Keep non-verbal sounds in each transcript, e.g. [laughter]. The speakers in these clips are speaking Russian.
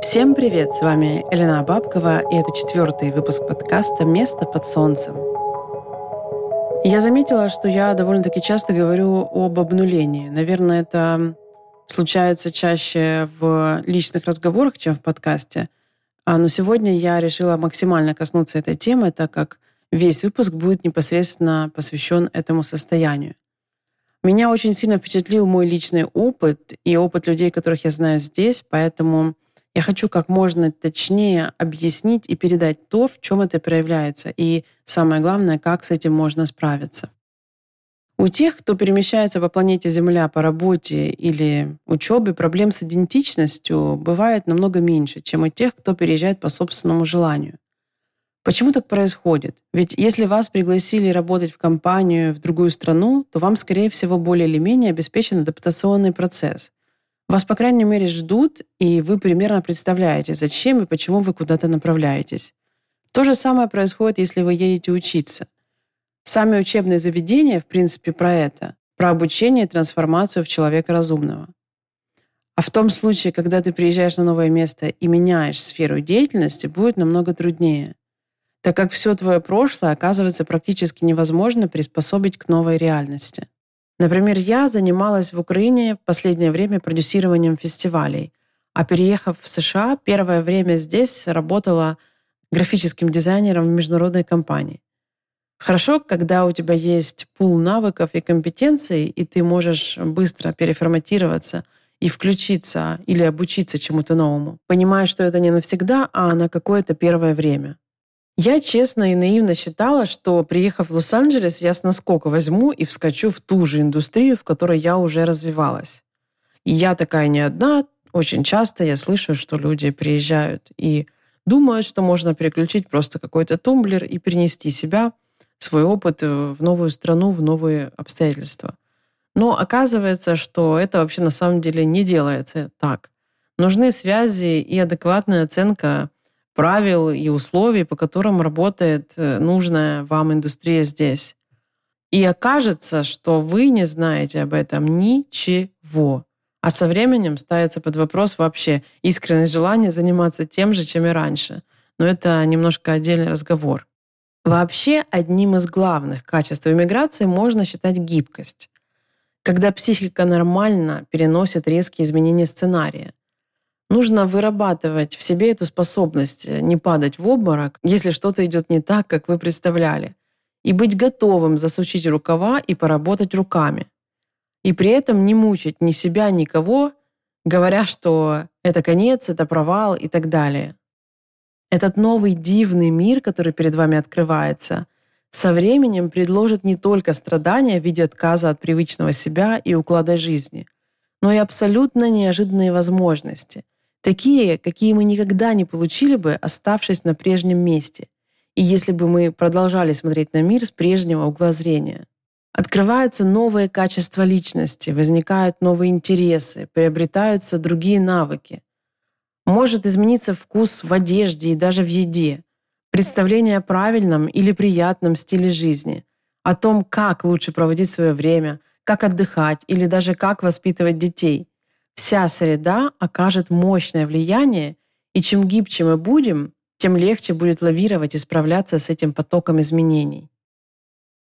Всем привет! С вами Елена Бабкова, и это четвертый выпуск подкаста «Место под солнцем». Я заметила, что я довольно-таки часто говорю об обнулении. Наверное, это случается чаще в личных разговорах, чем в подкасте. А, но сегодня я решила максимально коснуться этой темы, так как весь выпуск будет непосредственно посвящен этому состоянию. Меня очень сильно впечатлил мой личный опыт и опыт людей, которых я знаю здесь, поэтому я хочу как можно точнее объяснить и передать то, в чем это проявляется, и самое главное, как с этим можно справиться. У тех, кто перемещается по планете Земля по работе или учебе, проблем с идентичностью бывает намного меньше, чем у тех, кто переезжает по собственному желанию. Почему так происходит? Ведь если вас пригласили работать в компанию в другую страну, то вам, скорее всего, более или менее обеспечен адаптационный процесс. Вас, по крайней мере, ждут, и вы примерно представляете, зачем и почему вы куда-то направляетесь. То же самое происходит, если вы едете учиться. Сами учебные заведения, в принципе, про это. Про обучение и трансформацию в человека разумного. А в том случае, когда ты приезжаешь на новое место и меняешь сферу деятельности, будет намного труднее, так как все твое прошлое оказывается практически невозможно приспособить к новой реальности. Например, я занималась в Украине в последнее время продюсированием фестивалей, а переехав в США, первое время здесь работала графическим дизайнером в международной компании. Хорошо, когда у тебя есть пул навыков и компетенций, и ты можешь быстро переформатироваться и включиться или обучиться чему-то новому, понимая, что это не навсегда, а на какое-то первое время. Я честно и наивно считала, что, приехав в Лос-Анджелес, я с наскока возьму и вскочу в ту же индустрию, в которой я уже развивалась. И я такая не одна. Очень часто я слышу, что люди приезжают и думают, что можно переключить просто какой-то тумблер и перенести себя, свой опыт э, в новую страну, в новые обстоятельства. Но оказывается, что это вообще на самом деле не делается так. Нужны связи и адекватная оценка правил и условий, по которым работает э, нужная вам индустрия здесь. И окажется, что вы не знаете об этом ничего. А со временем ставится под вопрос вообще искренность желания заниматься тем же, чем и раньше. Но это немножко отдельный разговор. Вообще, одним из главных качеств иммиграции можно считать гибкость. Когда психика нормально переносит резкие изменения сценария. Нужно вырабатывать в себе эту способность э, не падать в обморок, если что-то идет не так, как вы представляли, и быть готовым засучить рукава и поработать руками. И при этом не мучить ни себя, никого, говоря, что это конец, это провал и так далее. Этот новый дивный мир, который перед вами открывается, со временем предложит не только страдания в виде отказа от привычного себя и уклада жизни, но и абсолютно неожиданные возможности – Такие, какие мы никогда не получили бы, оставшись на прежнем месте. И если бы мы продолжали смотреть на мир с прежнего угла зрения. Открываются новые качества личности, возникают новые интересы, приобретаются другие навыки. Может измениться вкус в одежде и даже в еде, представление о правильном или приятном стиле жизни, о том, как лучше проводить свое время, как отдыхать или даже как воспитывать детей – вся среда окажет мощное влияние, и чем гибче мы будем, тем легче будет лавировать и справляться с этим потоком изменений.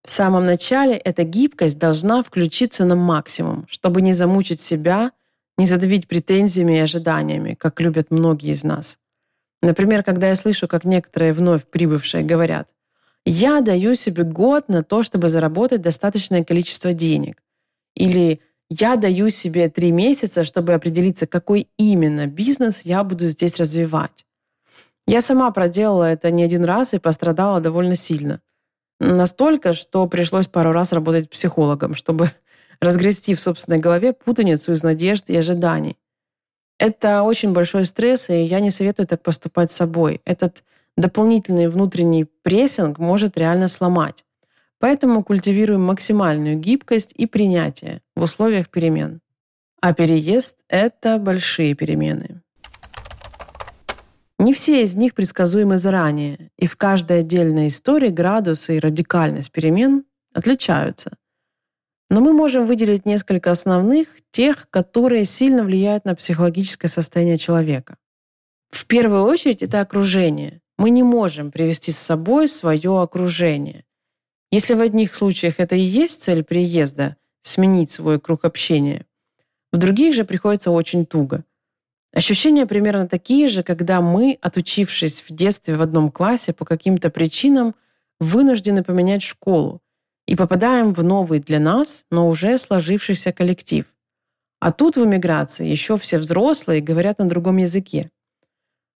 В самом начале эта гибкость должна включиться на максимум, чтобы не замучить себя, не задавить претензиями и ожиданиями, как любят многие из нас. Например, когда я слышу, как некоторые вновь прибывшие говорят, «Я даю себе год на то, чтобы заработать достаточное количество денег», или я даю себе три месяца, чтобы определиться, какой именно бизнес я буду здесь развивать. Я сама проделала это не один раз и пострадала довольно сильно. Настолько, что пришлось пару раз работать психологом, чтобы [laughs] разгрести в собственной голове путаницу из надежд и ожиданий. Это очень большой стресс, и я не советую так поступать с собой. Этот дополнительный внутренний прессинг может реально сломать. Поэтому культивируем максимальную гибкость и принятие в условиях перемен. А переезд – это большие перемены. Не все из них предсказуемы заранее, и в каждой отдельной истории градус и радикальность перемен отличаются. Но мы можем выделить несколько основных, тех, которые сильно влияют на психологическое состояние человека. В первую очередь это окружение. Мы не можем привести с собой свое окружение. Если в одних случаях это и есть цель приезда – сменить свой круг общения, в других же приходится очень туго. Ощущения примерно такие же, когда мы, отучившись в детстве в одном классе по каким-то причинам, вынуждены поменять школу и попадаем в новый для нас, но уже сложившийся коллектив. А тут в эмиграции еще все взрослые говорят на другом языке.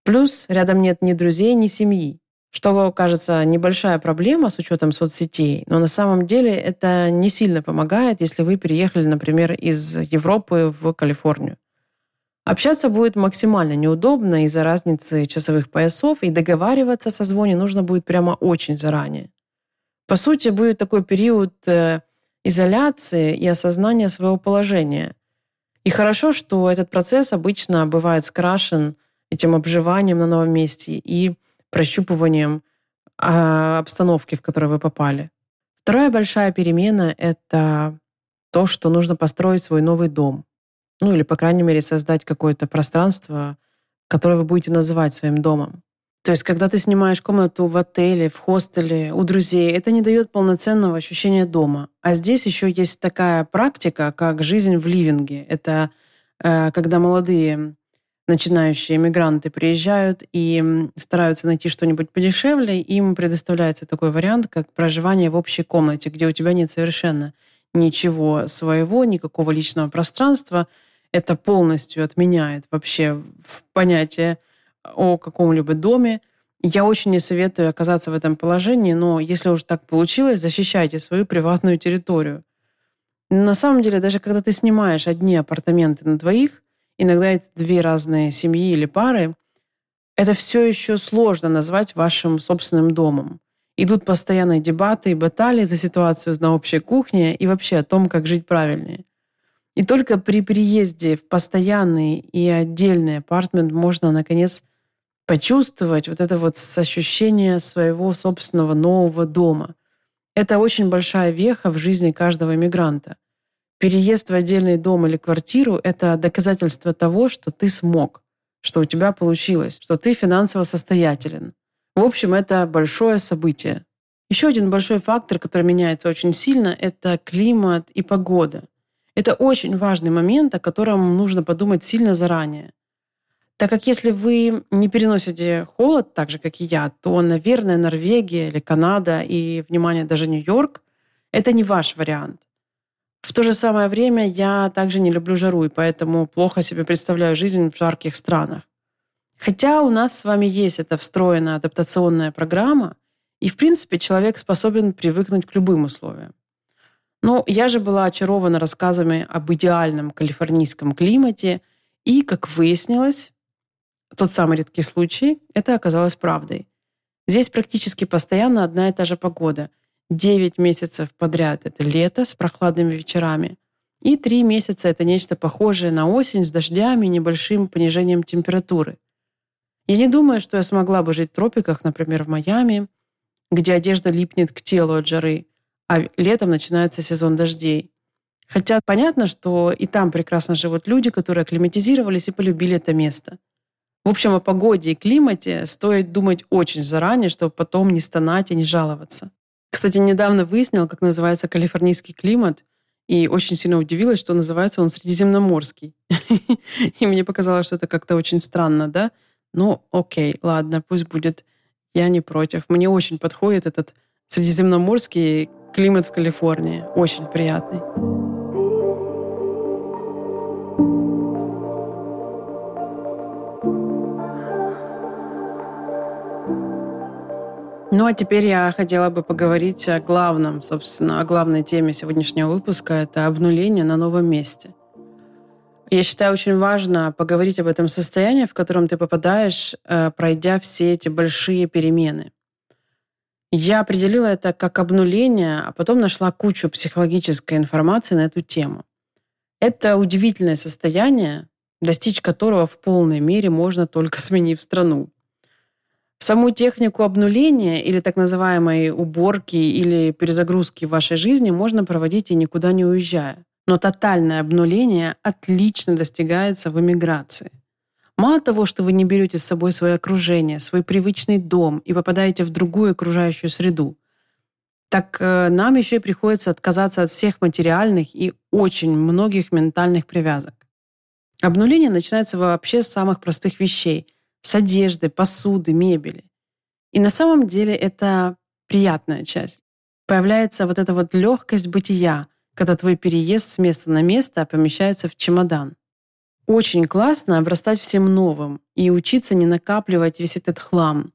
Плюс рядом нет ни друзей, ни семьи, что кажется небольшая проблема с учетом соцсетей, но на самом деле это не сильно помогает, если вы переехали, например, из Европы в Калифорнию. Общаться будет максимально неудобно из-за разницы часовых поясов, и договариваться со звоне нужно будет прямо очень заранее. По сути, будет такой период э, изоляции и осознания своего положения. И хорошо, что этот процесс обычно бывает скрашен этим обживанием на новом месте и прощупыванием а, обстановки, в которую вы попали. Вторая большая перемена — это то, что нужно построить свой новый дом. Ну или, по крайней мере, создать какое-то пространство, которое вы будете называть своим домом. То есть, когда ты снимаешь комнату в отеле, в хостеле, у друзей, это не дает полноценного ощущения дома. А здесь еще есть такая практика, как жизнь в ливинге. Это э, когда молодые начинающие мигранты приезжают и стараются найти что-нибудь подешевле, им предоставляется такой вариант, как проживание в общей комнате, где у тебя нет совершенно ничего своего, никакого личного пространства – это полностью отменяет вообще понятие о каком-либо доме. Я очень не советую оказаться в этом положении, но если уже так получилось, защищайте свою приватную территорию. На самом деле, даже когда ты снимаешь одни апартаменты на двоих, иногда это две разные семьи или пары, это все еще сложно назвать вашим собственным домом. Идут постоянные дебаты и баталии за ситуацию на общей кухне и вообще о том, как жить правильнее. И только при приезде в постоянный и отдельный апартмент можно, наконец, почувствовать вот это вот ощущение своего собственного нового дома. Это очень большая веха в жизни каждого иммигранта. Переезд в отдельный дом или квартиру — это доказательство того, что ты смог, что у тебя получилось, что ты финансово состоятелен. В общем, это большое событие. Еще один большой фактор, который меняется очень сильно, это климат и погода — это очень важный момент, о котором нужно подумать сильно заранее. Так как если вы не переносите холод так же, как и я, то, наверное, Норвегия или Канада и, внимание, даже Нью-Йорк — это не ваш вариант. В то же самое время я также не люблю жару, и поэтому плохо себе представляю жизнь в жарких странах. Хотя у нас с вами есть эта встроенная адаптационная программа, и, в принципе, человек способен привыкнуть к любым условиям. Но я же была очарована рассказами об идеальном калифорнийском климате, и, как выяснилось, тот самый редкий случай, это оказалось правдой. Здесь практически постоянно одна и та же погода. Девять месяцев подряд — это лето с прохладными вечерами, и три месяца — это нечто похожее на осень с дождями и небольшим понижением температуры. Я не думаю, что я смогла бы жить в тропиках, например, в Майами, где одежда липнет к телу от жары, а летом начинается сезон дождей. Хотя понятно, что и там прекрасно живут люди, которые акклиматизировались и полюбили это место. В общем, о погоде и климате стоит думать очень заранее, чтобы потом не стонать и не жаловаться. Кстати, недавно выяснил, как называется калифорнийский климат, и очень сильно удивилась, что называется он средиземноморский. [laughs] И мне показалось, что это как-то очень странно, да? Ну, окей, ладно, пусть будет. Я не против. Мне очень подходит этот средиземноморский Климат в Калифорнии очень приятный. Ну а теперь я хотела бы поговорить о главном, собственно, о главной теме сегодняшнего выпуска. Это обнуление на новом месте. Я считаю очень важно поговорить об этом состоянии, в котором ты попадаешь, э, пройдя все эти большие перемены. Я определила это как обнуление, а потом нашла кучу психологической информации на эту тему. Это удивительное состояние, достичь которого в полной мере можно только сменив страну. Саму технику обнуления или так называемой уборки или перезагрузки в вашей жизни можно проводить и никуда не уезжая. Но тотальное обнуление отлично достигается в эмиграции. Мало того, что вы не берете с собой свое окружение, свой привычный дом и попадаете в другую окружающую среду, так э, нам еще и приходится отказаться от всех материальных и очень многих ментальных привязок. Обнуление начинается вообще с самых простых вещей – с одежды, посуды, мебели. И на самом деле это приятная часть. Появляется вот эта вот легкость бытия, когда твой переезд с места на место помещается в чемодан. Очень классно обрастать всем новым и учиться не накапливать весь этот хлам.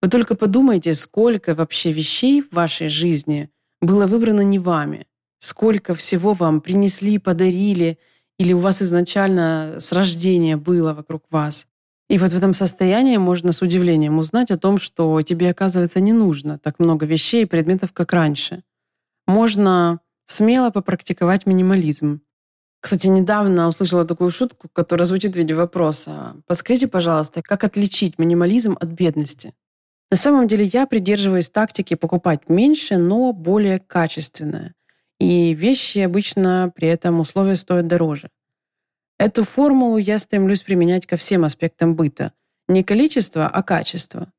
Вы только подумайте, сколько вообще вещей в вашей жизни было выбрано не вами, сколько всего вам принесли, подарили, или у вас изначально с рождения было вокруг вас. И вот в этом состоянии можно с удивлением узнать о том, что тебе, оказывается, не нужно так много вещей и предметов, как раньше. Можно смело попрактиковать минимализм. Кстати, недавно услышала такую шутку, которая звучит в виде вопроса. Подскажите, пожалуйста, как отличить минимализм от бедности? На самом деле я придерживаюсь тактики покупать меньше, но более качественное. И вещи обычно при этом условия стоят дороже. Эту формулу я стремлюсь применять ко всем аспектам быта. Не количество, а качество.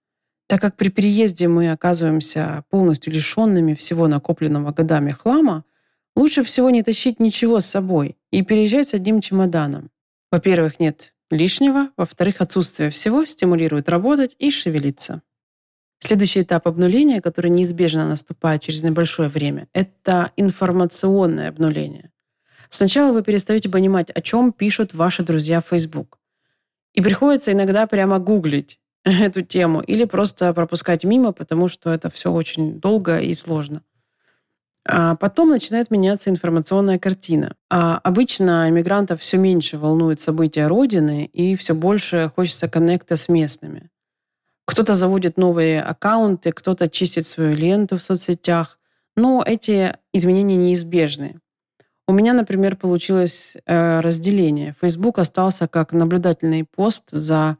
Так как при переезде мы оказываемся полностью лишенными всего накопленного годами хлама, лучше всего не тащить ничего с собой и переезжать с одним чемоданом. Во-первых, нет лишнего, во-вторых, отсутствие всего стимулирует работать и шевелиться. Следующий этап обнуления, который неизбежно наступает через небольшое время, это информационное обнуление. Сначала вы перестаете понимать, о чем пишут ваши друзья в Facebook. И приходится иногда прямо гуглить [laughs] эту тему или просто пропускать мимо, потому что это все очень долго и сложно. А потом начинает меняться информационная картина. А обычно иммигрантов все меньше волнуют события Родины и все больше хочется коннекта с местными. Кто-то заводит новые аккаунты, кто-то чистит свою ленту в соцсетях. Но эти изменения неизбежны. У меня, например, получилось э, разделение. Facebook остался как наблюдательный пост за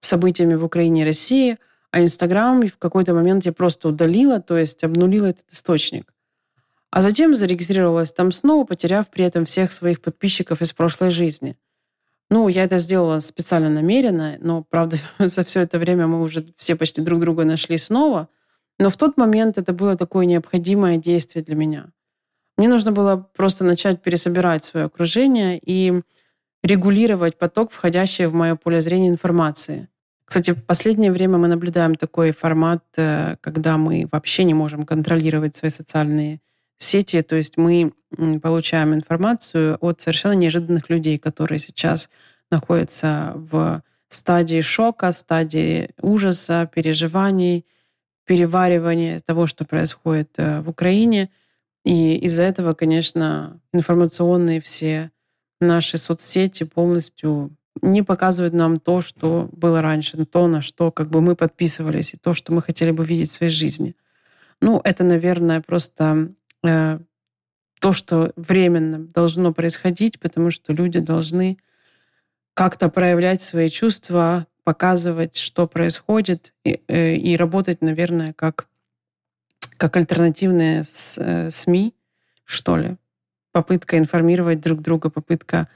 событиями в Украине и России, а Инстаграм в какой-то момент я просто удалила, то есть обнулила этот источник. А затем зарегистрировалась там снова, потеряв при этом всех своих подписчиков из прошлой жизни. Ну, я это сделала специально намеренно, но, правда, [laughs] за все это время мы уже все почти друг друга нашли снова. Но в тот момент это было такое необходимое действие для меня. Мне нужно было просто начать пересобирать свое окружение и регулировать поток, входящий в мое поле зрения информации. Кстати, в последнее время мы наблюдаем такой формат, э, когда мы вообще не можем контролировать свои социальные сети, то есть мы получаем информацию от совершенно неожиданных людей, которые сейчас находятся в стадии шока, стадии ужаса, переживаний, переваривания того, что происходит э, в Украине. И из-за этого, конечно, информационные все наши соцсети полностью не показывают нам то, что было раньше, то, на что как бы мы подписывались, и то, что мы хотели бы видеть в своей жизни. Ну, это, наверное, просто Э, то, что временно должно происходить, потому что люди должны как-то проявлять свои чувства, показывать, что происходит, и, э, и работать, наверное, как, как альтернативные э, СМИ, что ли. Попытка информировать друг друга, попытка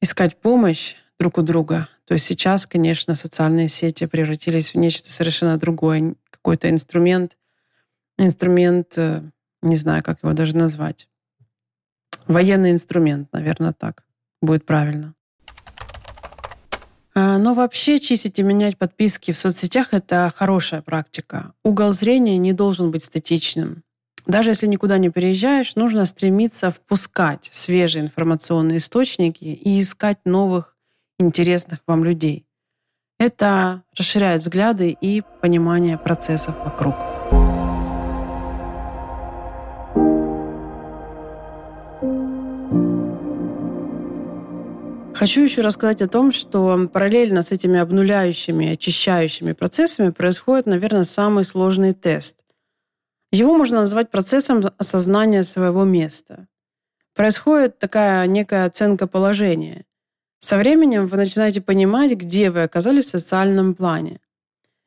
искать помощь друг у друга. То есть сейчас, конечно, социальные сети превратились в нечто совершенно другое, какой-то инструмент, инструмент не знаю, как его даже назвать. Военный инструмент, наверное, так будет правильно. А, но вообще чистить и менять подписки в соцсетях — это хорошая практика. Угол зрения не должен быть статичным. Даже если никуда не переезжаешь, нужно стремиться впускать свежие информационные источники и искать новых интересных вам людей. Это расширяет взгляды и понимание процессов вокруг. Хочу еще рассказать о том, что параллельно с этими обнуляющими, очищающими процессами происходит, наверное, самый сложный тест. Его можно назвать процессом осознания своего места. Происходит такая некая оценка положения. Со временем вы начинаете понимать, где вы оказались в социальном плане.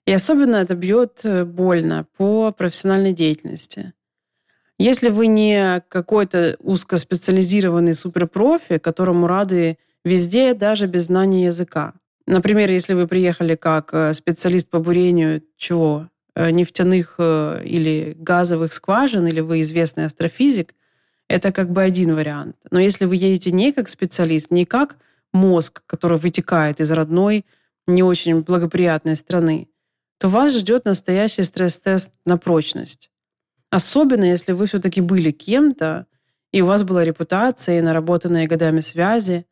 И особенно это бьет э, больно по профессиональной деятельности. Если вы не какой-то узкоспециализированный суперпрофи, которому рады везде, даже без знания языка. Например, если вы приехали как э, специалист по бурению чего? Э, нефтяных э, или газовых скважин, или вы известный астрофизик, это как бы один вариант. Но если вы едете не как специалист, не как мозг, который вытекает из родной, не очень благоприятной страны, то вас ждет настоящий стресс-тест на прочность. Особенно, если вы все-таки были кем-то, и у вас была репутация и наработанные годами связи.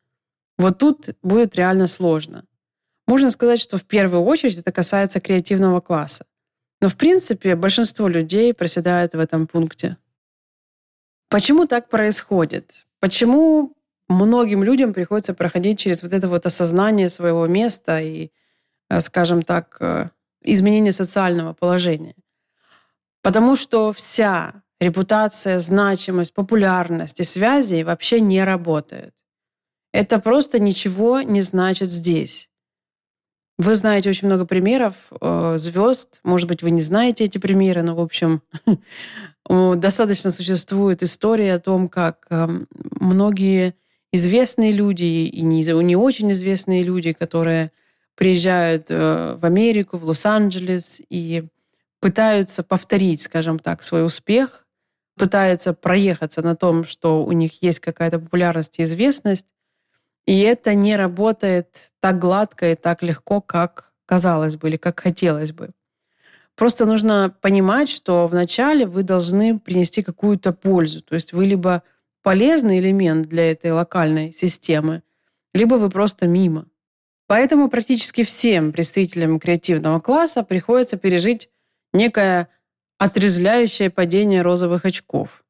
Вот тут будет реально сложно. Можно сказать, что в первую очередь это касается креативного класса. Но, в принципе, большинство людей проседает в этом пункте. Почему так происходит? Почему многим людям приходится проходить через вот это вот осознание своего места и, э, скажем так, э, изменение социального положения? Потому что вся репутация, значимость, популярность и связи вообще не работают. Это просто ничего не значит здесь. Вы знаете очень много примеров э, звезд. Может быть, вы не знаете эти примеры, но, в общем, [laughs] достаточно существует история о том, как э, многие известные люди и не, не очень известные люди, которые приезжают э, в Америку, в Лос-Анджелес и пытаются повторить, скажем так, свой успех, пытаются проехаться на том, что у них есть какая-то популярность и известность, и это не работает так гладко и так легко, как казалось бы или как хотелось бы. Просто нужно понимать, что вначале вы должны принести какую-то пользу. То есть вы либо полезный элемент для этой локальной системы, либо вы просто мимо. Поэтому практически всем представителям креативного класса приходится пережить некое отрезвляющее падение розовых очков.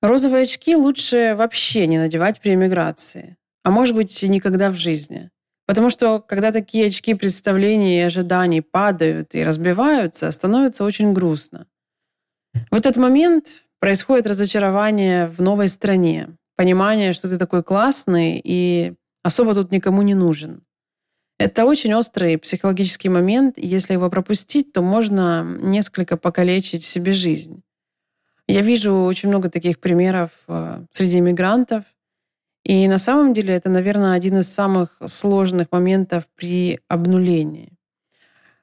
Розовые очки лучше вообще не надевать при эмиграции а может быть, никогда в жизни. Потому что когда такие очки представлений и ожиданий падают и разбиваются, становится очень грустно. В этот момент происходит разочарование в новой стране, понимание, что ты такой классный и особо тут никому не нужен. Это очень острый психологический момент, и если его пропустить, то можно несколько покалечить себе жизнь. Я вижу очень много таких примеров э, среди иммигрантов, и на самом деле это, наверное, один из самых сложных моментов при обнулении.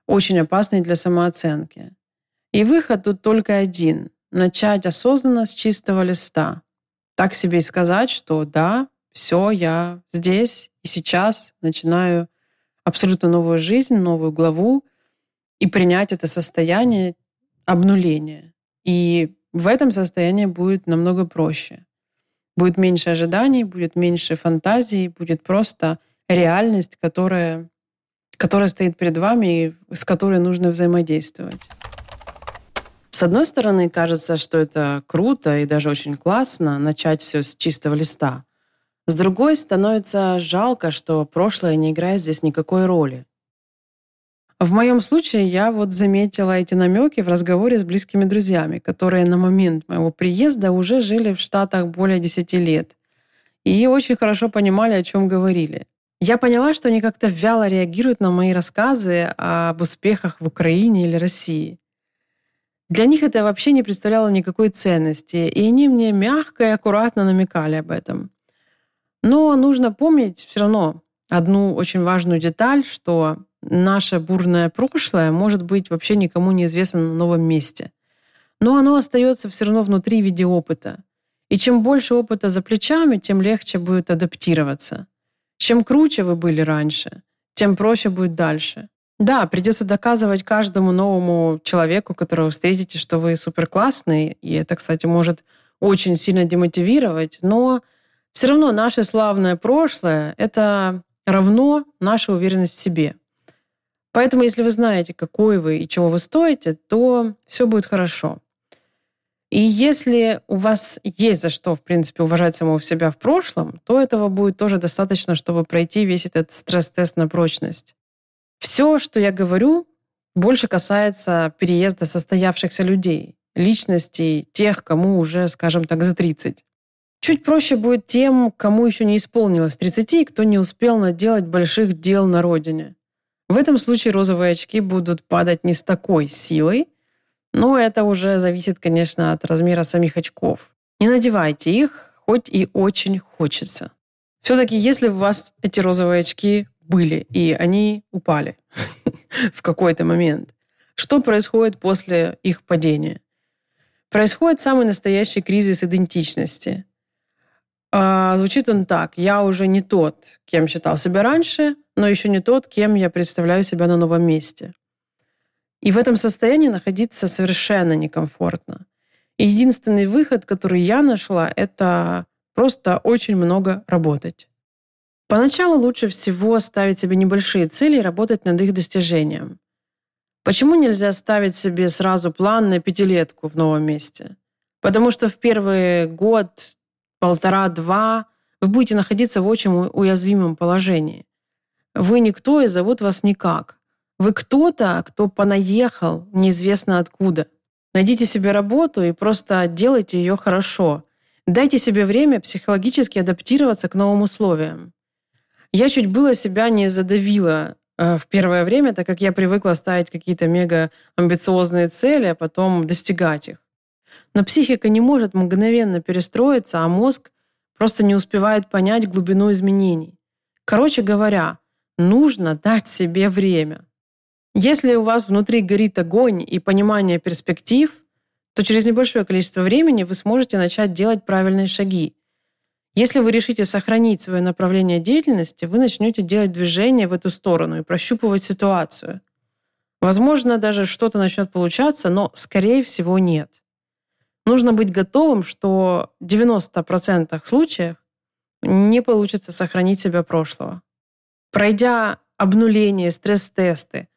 Очень опасный для самооценки. И выход тут только один — начать осознанно с чистого листа. Так себе и сказать, что да, все, я здесь и сейчас начинаю абсолютно новую жизнь, новую главу, и принять это состояние обнуления. И в этом состоянии будет намного проще. Будет меньше ожиданий, будет меньше фантазий, будет просто реальность, которая, которая стоит перед вами и с которой нужно взаимодействовать. С одной стороны, кажется, что это круто и даже очень классно начать все с чистого листа. С другой, становится жалко, что прошлое не играет здесь никакой роли. В моем случае я вот заметила эти намеки в разговоре с близкими друзьями, которые на момент моего приезда уже жили в Штатах более 10 лет и очень хорошо понимали, о чем говорили. Я поняла, что они как-то вяло реагируют на мои рассказы об успехах в Украине или России. Для них это вообще не представляло никакой ценности, и они мне мягко и аккуратно намекали об этом. Но нужно помнить все равно одну очень важную деталь, что наше бурное прошлое может быть вообще никому неизвестно на новом месте. Но оно остается все равно внутри в виде опыта. И чем больше опыта за плечами, тем легче будет адаптироваться. Чем круче вы были раньше, тем проще будет дальше. Да, придется доказывать каждому новому человеку, которого встретите, что вы супер классный, и это, кстати, может очень сильно демотивировать, но все равно наше славное прошлое — это равно наша уверенность в себе. Поэтому, если вы знаете, какой вы и чего вы стоите, то все будет хорошо. И если у вас есть за что, в принципе, уважать самого себя в прошлом, то этого будет тоже достаточно, чтобы пройти весь этот стресс-тест на прочность. Все, что я говорю, больше касается переезда состоявшихся людей, личностей, тех, кому уже, скажем так, за 30. Чуть проще будет тем, кому еще не исполнилось 30, и кто не успел наделать больших дел на родине. В этом случае розовые очки будут падать не с такой силой, но это уже зависит, конечно, от размера самих очков. Не надевайте их, хоть и очень хочется. Все-таки, если у вас эти розовые очки были, и они упали [laughs] в какой-то момент, что происходит после их падения? Происходит самый настоящий кризис идентичности. А, звучит он так. Я уже не тот, кем считал себя раньше, но еще не тот, кем я представляю себя на новом месте. И в этом состоянии находиться совершенно некомфортно. Единственный выход, который я нашла, это просто очень много работать. Поначалу лучше всего ставить себе небольшие цели и работать над их достижением. Почему нельзя ставить себе сразу план на пятилетку в новом месте? Потому что в первый год, полтора-два вы будете находиться в очень уязвимом положении. Вы никто и зовут вас никак. Вы кто-то, кто понаехал неизвестно откуда. Найдите себе работу и просто делайте ее хорошо. Дайте себе время психологически адаптироваться к новым условиям. Я чуть было себя не задавила э, в первое время, так как я привыкла ставить какие-то мега амбициозные цели, а потом достигать их. Но психика не может мгновенно перестроиться, а мозг просто не успевает понять глубину изменений. Короче говоря, нужно дать себе время. Если у вас внутри горит огонь и понимание перспектив, то через небольшое количество времени вы сможете начать делать правильные шаги. Если вы решите сохранить свое направление деятельности, вы начнете делать движение в эту сторону и прощупывать ситуацию. Возможно, даже что-то начнет получаться, но, скорее всего, нет. Нужно быть готовым, что в 90% случаев не получится сохранить себя прошлого. Пройдя обнуление, стресс-тесты,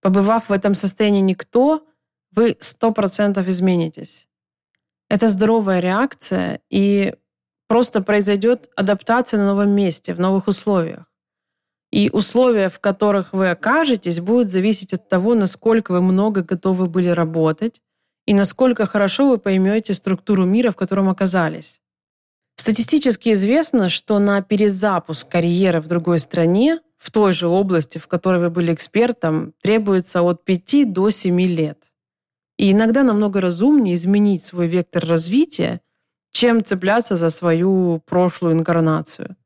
Побывав в этом состоянии никто, вы 100% изменитесь. Это здоровая реакция, и просто произойдет адаптация на новом месте, в новых условиях. И условия, в которых вы окажетесь, будут зависеть от того, насколько вы много готовы были работать и насколько хорошо вы поймете структуру мира, в котором оказались. Статистически известно, что на перезапуск карьеры в другой стране в той же области, в которой вы были экспертом, требуется от 5 до 7 лет. И иногда намного разумнее изменить свой вектор развития, чем цепляться за свою прошлую инкарнацию.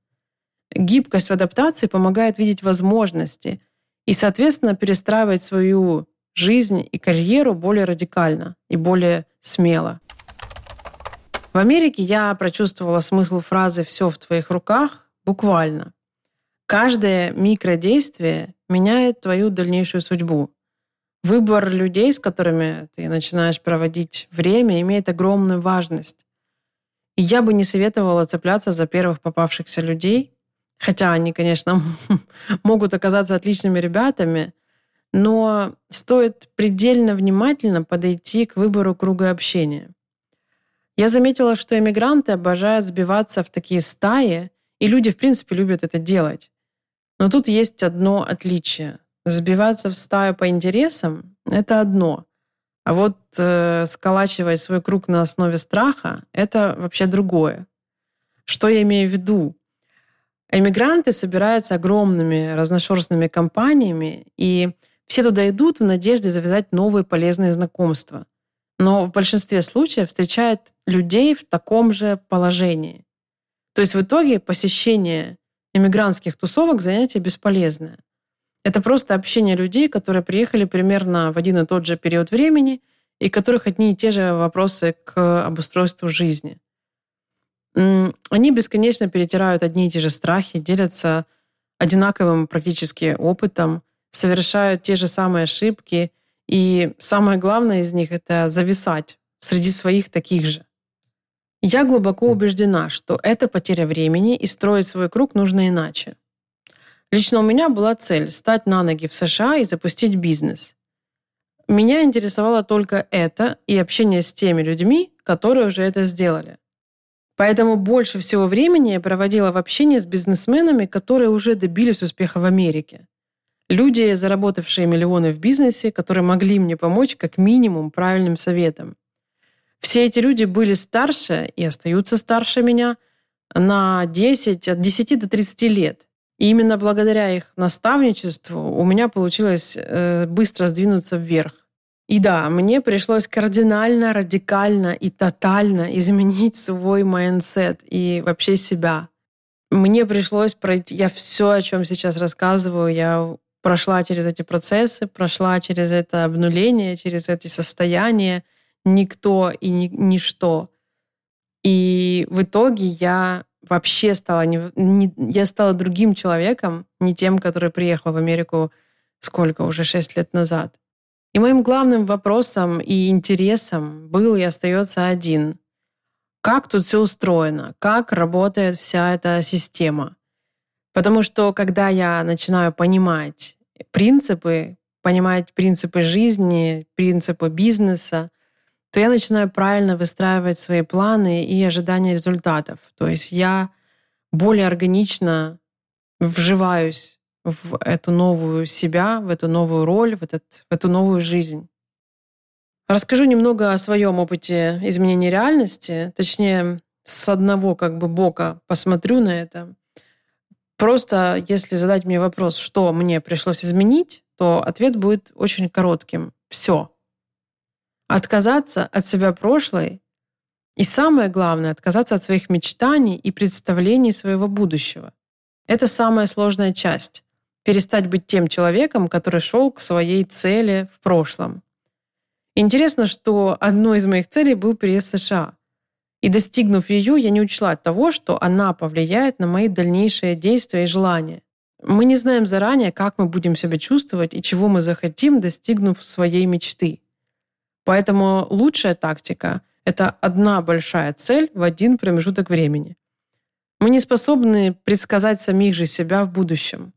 Гибкость в адаптации помогает видеть возможности и, соответственно, перестраивать свою жизнь и карьеру более радикально и более смело. В Америке я прочувствовала смысл фразы «все в твоих руках» буквально. Каждое микродействие меняет твою дальнейшую судьбу. Выбор людей, с которыми ты начинаешь проводить время, имеет огромную важность. И я бы не советовала цепляться за первых попавшихся людей, хотя они, конечно, [laughs] могут оказаться отличными ребятами, но стоит предельно внимательно подойти к выбору круга общения. Я заметила, что эмигранты обожают сбиваться в такие стаи, и люди, в принципе, любят это делать. Но тут есть одно отличие. Сбиваться в стаю по интересам — это одно. А вот э, сколачивать свой круг на основе страха — это вообще другое. Что я имею в виду? Эмигранты собираются огромными разношерстными компаниями, и все туда идут в надежде завязать новые полезные знакомства. Но в большинстве случаев встречают людей в таком же положении. То есть в итоге посещение иммигрантских тусовок занятие бесполезное. Это просто общение людей, которые приехали примерно в один и тот же период времени и которых одни и те же вопросы к обустройству жизни. Они бесконечно перетирают одни и те же страхи, делятся одинаковым практически опытом, совершают те же самые ошибки, и самое главное из них — это зависать среди своих таких же. Я глубоко убеждена, что это потеря времени, и строить свой круг нужно иначе. Лично у меня была цель стать на ноги в США и запустить бизнес. Меня интересовало только это и общение с теми людьми, которые уже это сделали. Поэтому больше всего времени я проводила в общении с бизнесменами, которые уже добились успеха в Америке. Люди, заработавшие миллионы в бизнесе, которые могли мне помочь как минимум правильным советом. Все эти люди были старше и остаются старше меня на 10, от 10 до 30 лет. И именно благодаря их наставничеству у меня получилось э, быстро сдвинуться вверх. И да, мне пришлось кардинально, радикально и тотально изменить свой mindset и вообще себя. Мне пришлось пройти, я все, о чем сейчас рассказываю, я прошла через эти процессы, прошла через это обнуление, через эти состояния, никто и ни, ничто. И в итоге я вообще стала не, не, я стала другим человеком, не тем, который приехал в Америку сколько уже шесть лет назад. И моим главным вопросом и интересом был и остается один. Как тут все устроено? Как работает вся эта система? Потому что когда я начинаю понимать принципы, понимать принципы жизни, принципы бизнеса, то я начинаю правильно выстраивать свои планы и ожидания результатов. То есть я более органично вживаюсь в эту новую себя, в эту новую роль, в, этот, в эту новую жизнь. Расскажу немного о своем опыте изменения реальности, точнее, с одного как бы бока посмотрю на это. Просто если задать мне вопрос, что мне пришлось изменить, то ответ будет очень коротким. Все. Отказаться от себя прошлой и самое главное, отказаться от своих мечтаний и представлений своего будущего. Это самая сложная часть. Перестать быть тем человеком, который шел к своей цели в прошлом. Интересно, что одной из моих целей был переезд в США. И достигнув ее, я не учла того, что она повлияет на мои дальнейшие действия и желания. Мы не знаем заранее, как мы будем себя чувствовать и чего мы захотим, достигнув своей мечты. Поэтому лучшая тактика — это одна большая цель в один промежуток времени. Мы не способны предсказать самих же себя в будущем.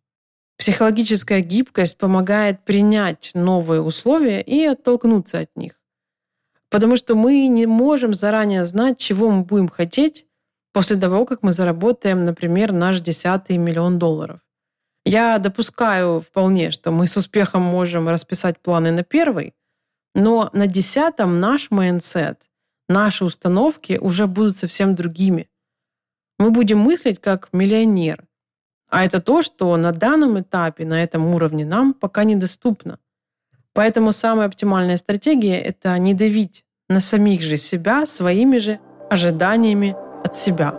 Психологическая гибкость помогает принять новые условия и оттолкнуться от них. Потому что мы не можем заранее знать, чего мы будем хотеть после того, как мы заработаем, например, наш десятый миллион долларов. Я допускаю вполне, что мы с успехом можем расписать планы на первый, но на десятом наш mindset, наши установки уже будут совсем другими. Мы будем мыслить как миллионер, а это то, что на данном этапе, на этом уровне нам пока недоступно. Поэтому самая оптимальная стратегия – это не давить на самих же себя своими же ожиданиями от себя.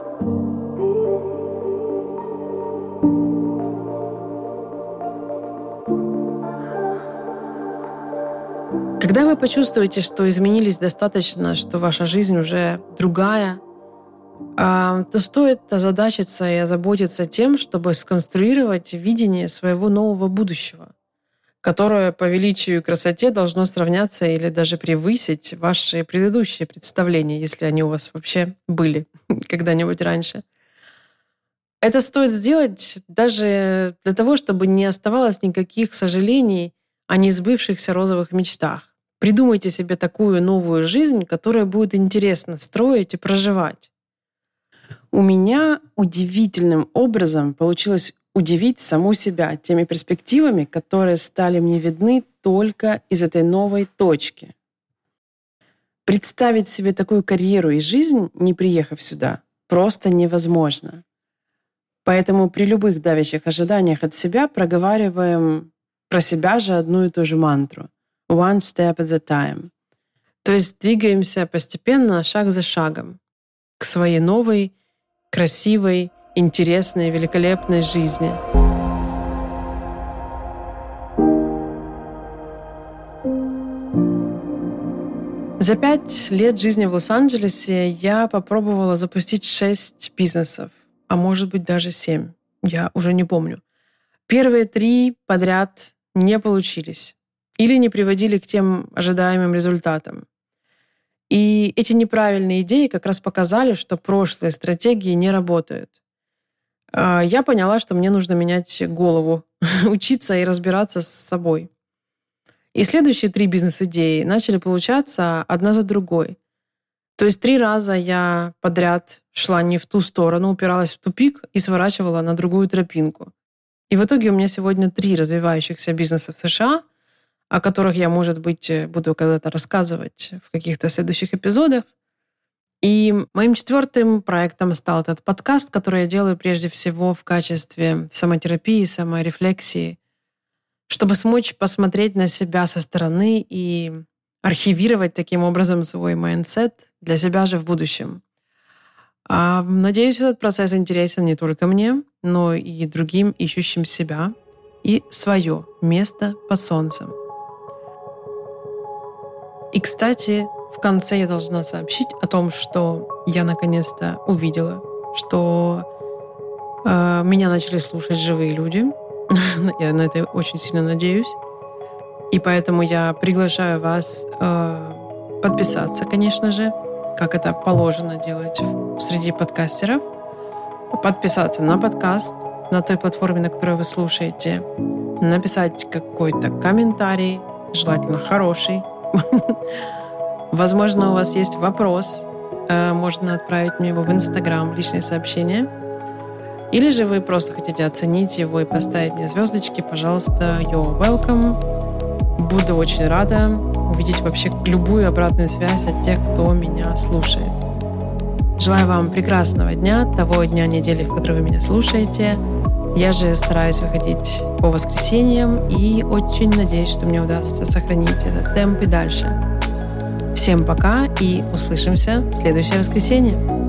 Когда вы почувствуете, что изменились достаточно, что ваша жизнь уже другая, а, то стоит озадачиться и озаботиться тем, чтобы сконструировать видение своего нового будущего, которое по величию и красоте должно сравняться или даже превысить ваши предыдущие представления, если они у вас вообще были [laughs] когда-нибудь раньше. Это стоит сделать даже для того, чтобы не оставалось никаких сожалений о несбывшихся розовых мечтах. Придумайте себе такую новую жизнь, которая будет интересно строить и проживать. У меня удивительным образом получилось удивить саму себя теми перспективами, которые стали мне видны только из этой новой точки. Представить себе такую карьеру и жизнь, не приехав сюда, просто невозможно. Поэтому при любых давящих ожиданиях от себя проговариваем про себя же одну и ту же мантру. One step at a time. То есть двигаемся постепенно, шаг за шагом, к своей новой красивой, интересной, великолепной жизни. За пять лет жизни в Лос-Анджелесе я попробовала запустить шесть бизнесов, а может быть даже семь. Я уже не помню. Первые три подряд не получились или не приводили к тем ожидаемым результатам. И эти неправильные идеи как раз показали, что прошлые стратегии не работают. А, я поняла, что мне нужно менять голову, [laughs] учиться и разбираться с собой. И следующие три бизнес-идеи начали получаться одна за другой. То есть три раза я подряд шла не в ту сторону, упиралась в тупик и сворачивала на другую тропинку. И в итоге у меня сегодня три развивающихся бизнеса в США, о которых я, может быть, э, буду когда-то рассказывать в каких-то следующих эпизодах. И моим четвертым проектом стал этот подкаст, который я делаю прежде всего в качестве самотерапии, саморефлексии, чтобы смочь посмотреть на себя со стороны и архивировать таким образом свой mindset для себя же в будущем. А, надеюсь, этот процесс интересен не только мне, но и другим ищущим себя и свое место под солнцем. И, кстати, в конце я должна сообщить о том, что я наконец-то увидела, что э, меня начали слушать живые люди. [laughs] я на это очень сильно надеюсь. И поэтому я приглашаю вас э, подписаться, конечно же, как это положено делать среди подкастеров. Подписаться на подкаст на той платформе, на которой вы слушаете. Написать какой-то комментарий, желательно хороший. [laughs] Возможно, у вас есть вопрос. Э, можно отправить мне его в Инстаграм, личное сообщение. Или же вы просто хотите оценить его и поставить мне звездочки, пожалуйста, you're welcome. Буду очень рада увидеть вообще любую обратную связь от тех, кто меня слушает. Желаю вам прекрасного дня, того дня недели, в который вы меня слушаете. Я же стараюсь выходить по воскресеньям и очень надеюсь, что мне удастся сохранить этот темп и дальше. Всем пока и услышимся в следующее воскресенье.